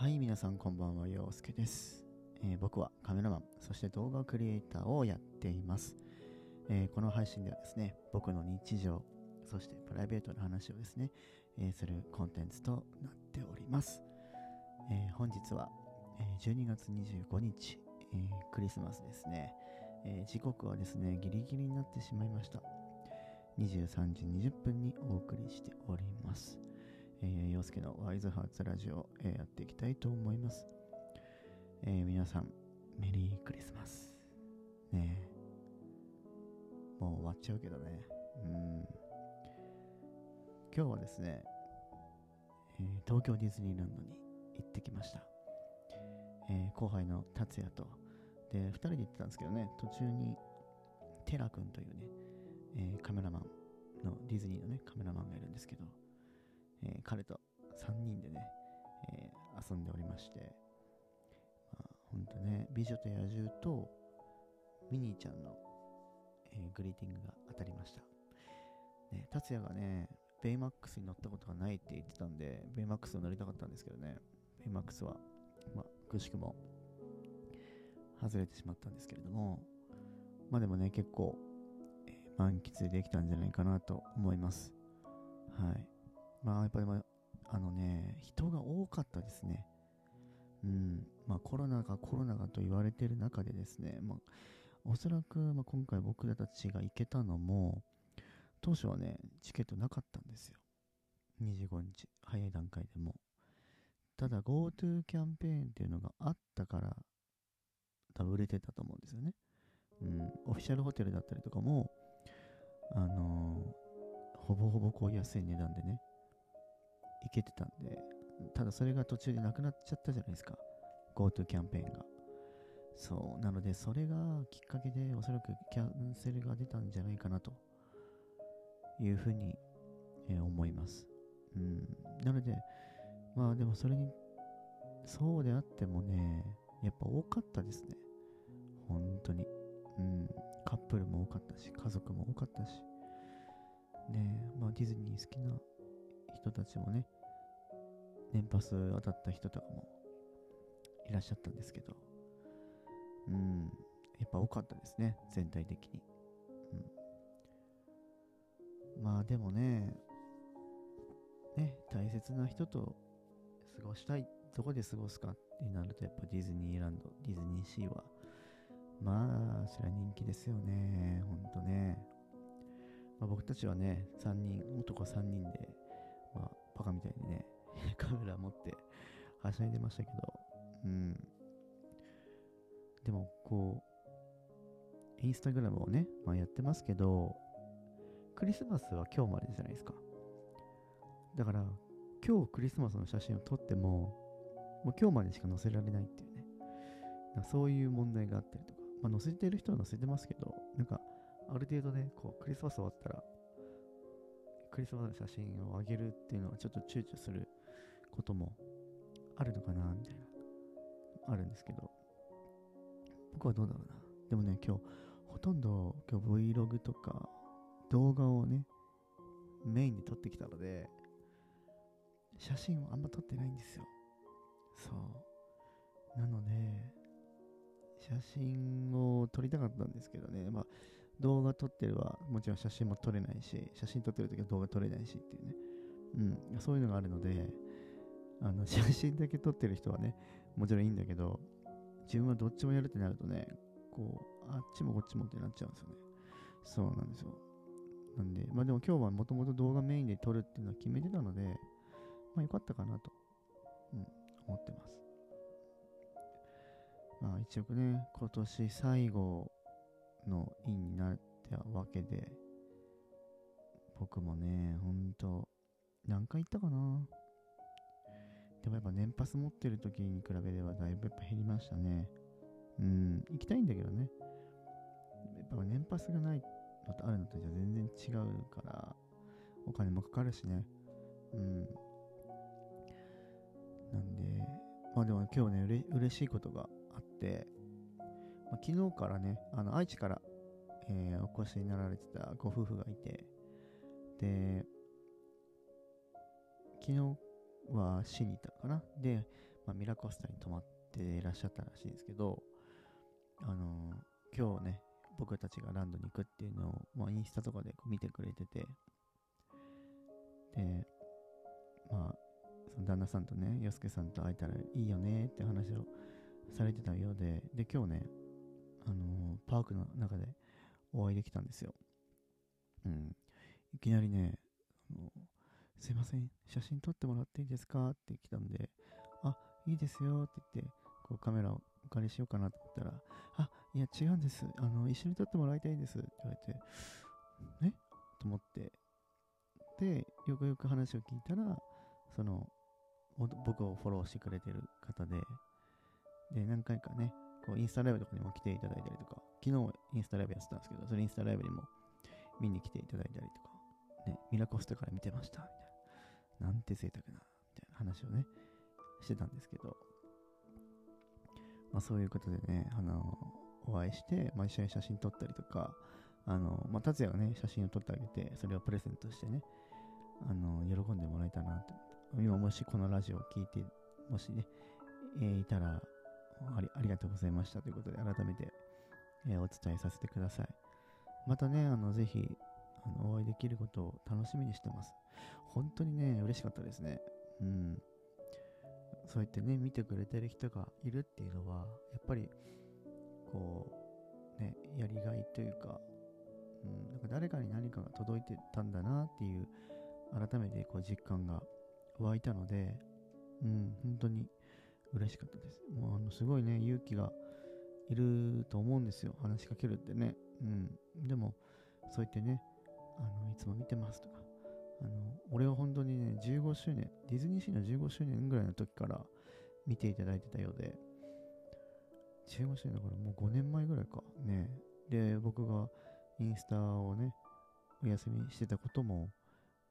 はい、皆さんこんばんは、陽介です、えー僕はカメラマン、そして動画クリエイターをやっています。えーこの配信ではですね、僕の日常、そしてプライベートの話をですね、えーするコンテンツとなっております。え本日は、え12月25日、えクリスマスですね、え時刻はですね、ギリギリになってしまいました。23時20分にお送りしております。えー、陽介のワイズハーツラジオ、えーやっていきたいと思います。えー皆さん、メリークリスマス。ね。もう終わっちゃうけどね。うん。今日はですね、え東京ディズニーランドに行ってきました。え後輩の達也と、で、2人で行ってたんですけどね、途中に、テラ君というね、えカメラマンの、ディズニーのね、カメラマンがいるんですけど、えー彼と3人でね、えー遊んでおりまして、まあ、ほんとね、美女と野獣とミニーちゃんの、えグリーティングが当たりました。ね、達也がね、ベイマックスに乗ったことがないって言ってたんで、ベイマックスを乗りたかったんですけどね、ベイマックスは、まあ、くしくも外れてしまったんですけれども、まあでもね、結構、えー満喫できたんじゃないかなと思います。はい。まあやっぱり、まあ、のね、人が多かったですね。うん。まあコロナがコロナがと言われてる中でですね、まあおそらく、まあ、今回僕らたちが行けたのも、当初はね、チケットなかったんですよ。25日、早い段階でも。ただ GoTo キャンペーンっていうのがあったから、多分売れてたと思うんですよね。うん。オフィシャルホテルだったりとかも、あのーほぼほぼこう安い値段でね、行けてたんで、ただそれが途中でなくなっちゃったじゃないですか。GoTo キャンペーンが。そう。なので、それがきっかけで、おそらくキャンセルが出たんじゃないかなというふうに、えー思います。うん。なので、まあでもそれに、そうであってもね、やっぱ多かったですね。本当に。うん。カップルも多かったし、家族も多かったし。ねまあディズニー好きな人たちもね、年パス当たった人とかもいらっしゃったんですけど、うん、やっぱ多かったですね、全体的に。うん、まあでもね、ね、大切な人と過ごしたい、どこで過ごすかってなると、やっぱディズニーランド、ディズニーシーは、まあ、それは人気ですよね、ほんとね。まあ、僕たちはね、3人、男3人で、まあ、バカみたいにね、カメラ持ってはしゃいでましたけど、うん。でも、こう、インスタグラムをね、まあ、やってますけど、クリスマスは今日までじゃないですか。だから、今日クリスマスの写真を撮っても、もう今日までしか載せられないっていうね。そういう問題があったりとか、まあ、載せてる人は載せてますけど、なんか、ある程度ね、こう、クリスマス終わったら、クリスマスの写真を上げるっていうのはちょっと躊躇することもあるのかな、みたいな、あるんですけど、僕はどうだろうな。でもね、今日、ほとんど今日 Vlog とか動画をね、メインで撮ってきたので、写真をあんま撮ってないんですよ。そう。なので、写真を撮りたかったんですけどね、まあ、動画撮ってるはもちろん写真も撮れないし、写真撮ってる時は動画撮れないしっていうね、うん、そういうのがあるので、あの写真だけ撮ってる人はね、もちろんいいんだけど、自分はどっちもやるってなるとね、こう、あっちもこっちもってなっちゃうんですよね。そうなんですよ。なんで、まあでも今日はもともと動画メインで撮るっていうのは決めてたので、まあよかったかなと、うん、思ってます。まあ一応ね、今年最後のインになったわけで、僕もね、ほんと、何回行ったかなでもやっぱ年パス持ってる時に比べればだいぶやっぱ減りましたね。うん、行きたいんだけどね。やっぱ年パスがないのとあるのとじゃ全然違うから、お金もかかるしね。うん。なんで、まあでも今日ね、うれ嬉しいことがあって、まあ、昨日からね、あの愛知から、えーお越しになられてたご夫婦がいて、で、昨日は市にいたかな？で、まあ、ミラコスタに泊まっていらっしゃったらしいんですけど、あのー、今日ね、僕たちがランドに行くっていうのを、まあ、インスタとかでこう見てくれてて、で、まあ、その旦那さんとね、洋介さんと会えたらいいよねって話をされてたようで、で、今日ね、あの、パークの中でお会いできたんですよ。うん。いきなりね、あのすいません、写真撮ってもらっていいですか？って来たんで、あ、いいですよって言って、こうカメラをお借りしようかなと思ったら、あ、いや違うんです。あの、一緒に撮ってもらいたいんですって言われて、え？と思って、で、よくよく話を聞いたら、その、僕をフォローしてくれてる方で、で、何回かね、こうインスタライブとかにも来ていただいたりとか、昨日インスタライブやってたんですけど、それインスタライブにも見に来ていただいたりとか、ね、ミラコストから見てました、みたいな。なんて贅沢な、みたいな話をね、してたんですけど、まあそういうことでね、あの、お会いして、まあ一緒に写真撮ったりとか、あの、まあ達也がね、写真を撮ってあげて、それをプレゼントしてね、あの、喜んでもらえたなと今もしこのラジオを聞いて、もしね、えー、いたらあり、ありがとうございましたということで、改めて、えー、お伝えさせてください。またね、あの、ぜひ、あの、お会いできることを楽しみにしてます。本当にね、嬉しかったですね。うん。そうやってね、見てくれてる人がいるっていうのは、やっぱり、こう、ね、やりがいというか、うん、なんか誰かに何かが届いてたんだなっていう、改めてこう実感が湧いたので、うん、本当に嬉しかったです。もうあのすごいね、勇気がいると思うんですよ。話しかけるってね。うん。でも、そう言ってね、あの、いつも見てますとか、あの、俺は本当にね、15周年、ディズニーシーの15周年ぐらいの時から見ていただいてたようで、15周年だからもう5年前ぐらいか。ね。で、僕がインスタをね、お休みしてたことも、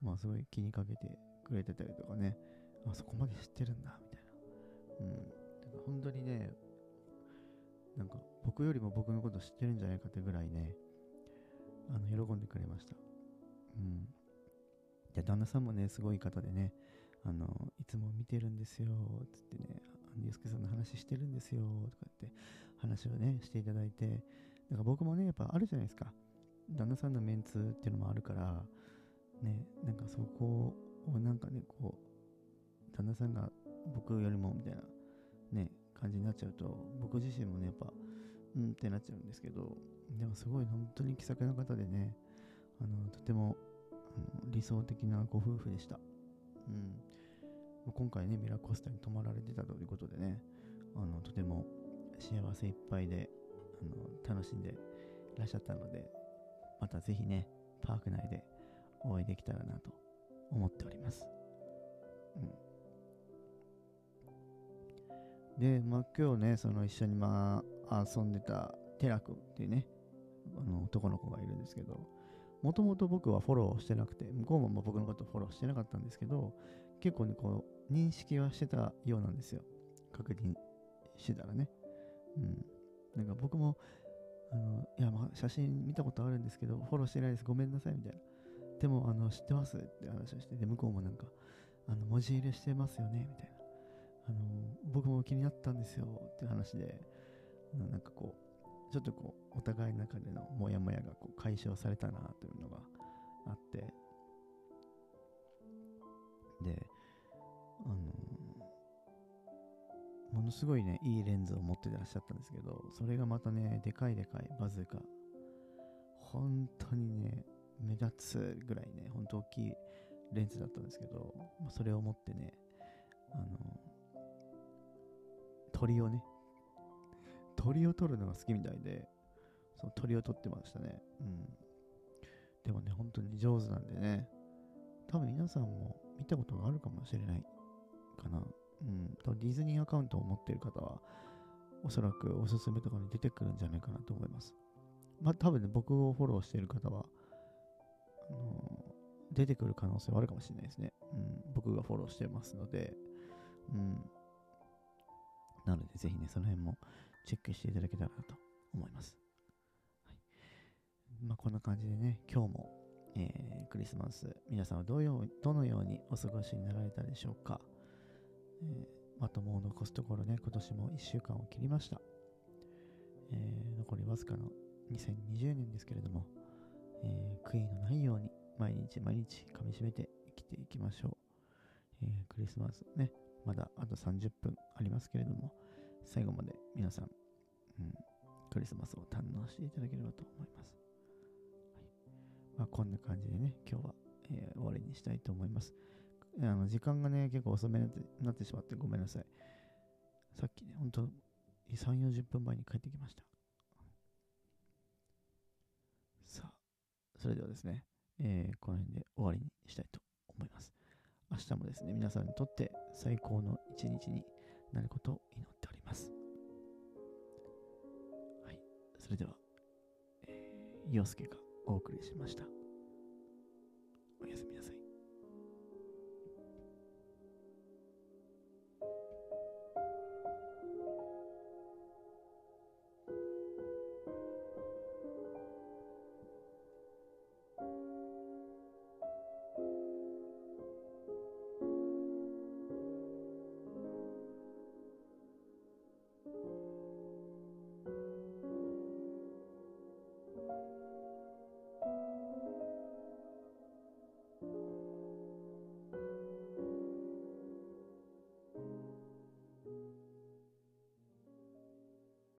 まあすごい気にかけてくれてたりとかね、あそこまで知ってるんだ、うん。だから本当にね、なんか僕よりも僕のこと知ってるんじゃないかってぐらいね、あの、喜んでくれました。うん。で、旦那さんもね、すごい方でね、あの、いつも見てるんですよ、つってね、ユースケさんの話してるんですよ、とかって話をね、していただいて、だから僕もね、やっぱあるじゃないですか。旦那さんのメンツっていうのもあるから、ね、なんかそこをなんかね、こう、旦那さんが僕よりもみたいなね、感じになっちゃうと、僕自身もね、やっぱ、うんってなっちゃうんですけど、でもすごい本当に気さくな方でね、あの、とても、理想的なご夫婦でした。うん。今回ね、ミラコスタに泊まられてたということでね、あの、とても幸せいっぱいで、あの、楽しんでいらっしゃったので、またぜひね、パーク内でお会いできたらなと思っております。うん、で、まあ、今日ね、その一緒にまあ遊んでたテラ君っていうね、あの男の子がいるんですけど、もともと僕はフォローしてなくて、向こうも僕のことフォローしてなかったんですけど、結構ね、こう、認識はしてたようなんですよ。確認してたらね。うん。なんか僕も、あの、いや、まあ、写真見たことあるんですけど、フォローしてないです。ごめんなさい、みたいな。でも、あの、知ってます？って話をして、で、向こうもなんか、あの、文字入れしてますよね？みたいな。あの、僕も気になったんですよっていう話で、なんかこう、ちょっとこう、お互いの中でのモヤモヤがこう解消されたなというのがあって、で、あのものすごいね、いいレンズを持ってらっしゃったんですけど、それがまたね、でかいでかいバズーカ。本当にね、目立つぐらいね、ほんと大きいレンズだったんですけど、まあ、それを持ってね、あの、鳥をね、鳥を撮るのが好きみたいで、その鳥を撮ってましたね。うん。でもね、本当に上手なんでね、多分皆さんも見たことがあるかもしれないかな。うん。多分ディズニーアカウントを持ってる方は、おそらくおすすめとかに出てくるんじゃないかなと思います。まあ多分ね、僕をフォローしている方は、あの出てくる可能性はあるかもしれないですね。うん、僕がフォローしてますので、うん。なので、ぜひね、その辺もチェックしていただけたらなと思います。はい。まあ、こんな感じでね、今日も、えー、クリスマス、皆さんはどうよどのようにお過ごしになられたでしょうか。えあともう残すところね、今年も1週間を切りました。えー、残りわずかの2020年ですけれども、えー、悔いのないように毎日毎日噛みしめて生きていきましょう。えー、クリスマスね、まだあと30分ありますけれども、最後まで皆さん、うん、クリスマスを堪能していただければと思います。はいまあ、こんな感じでね、今日は、えー、終わりにしたいと思います。あの時間がね、結構遅めになってしまってごめんなさい。さっきね、ほんと3、40分前に帰ってきました。さあ、それではですね、えー、この辺で終わりにしたいと思います。明日もですね、皆さんにとって最高の一日になることを祈っております。はい、それでは、えー、洋介がお送りしました。おやすみ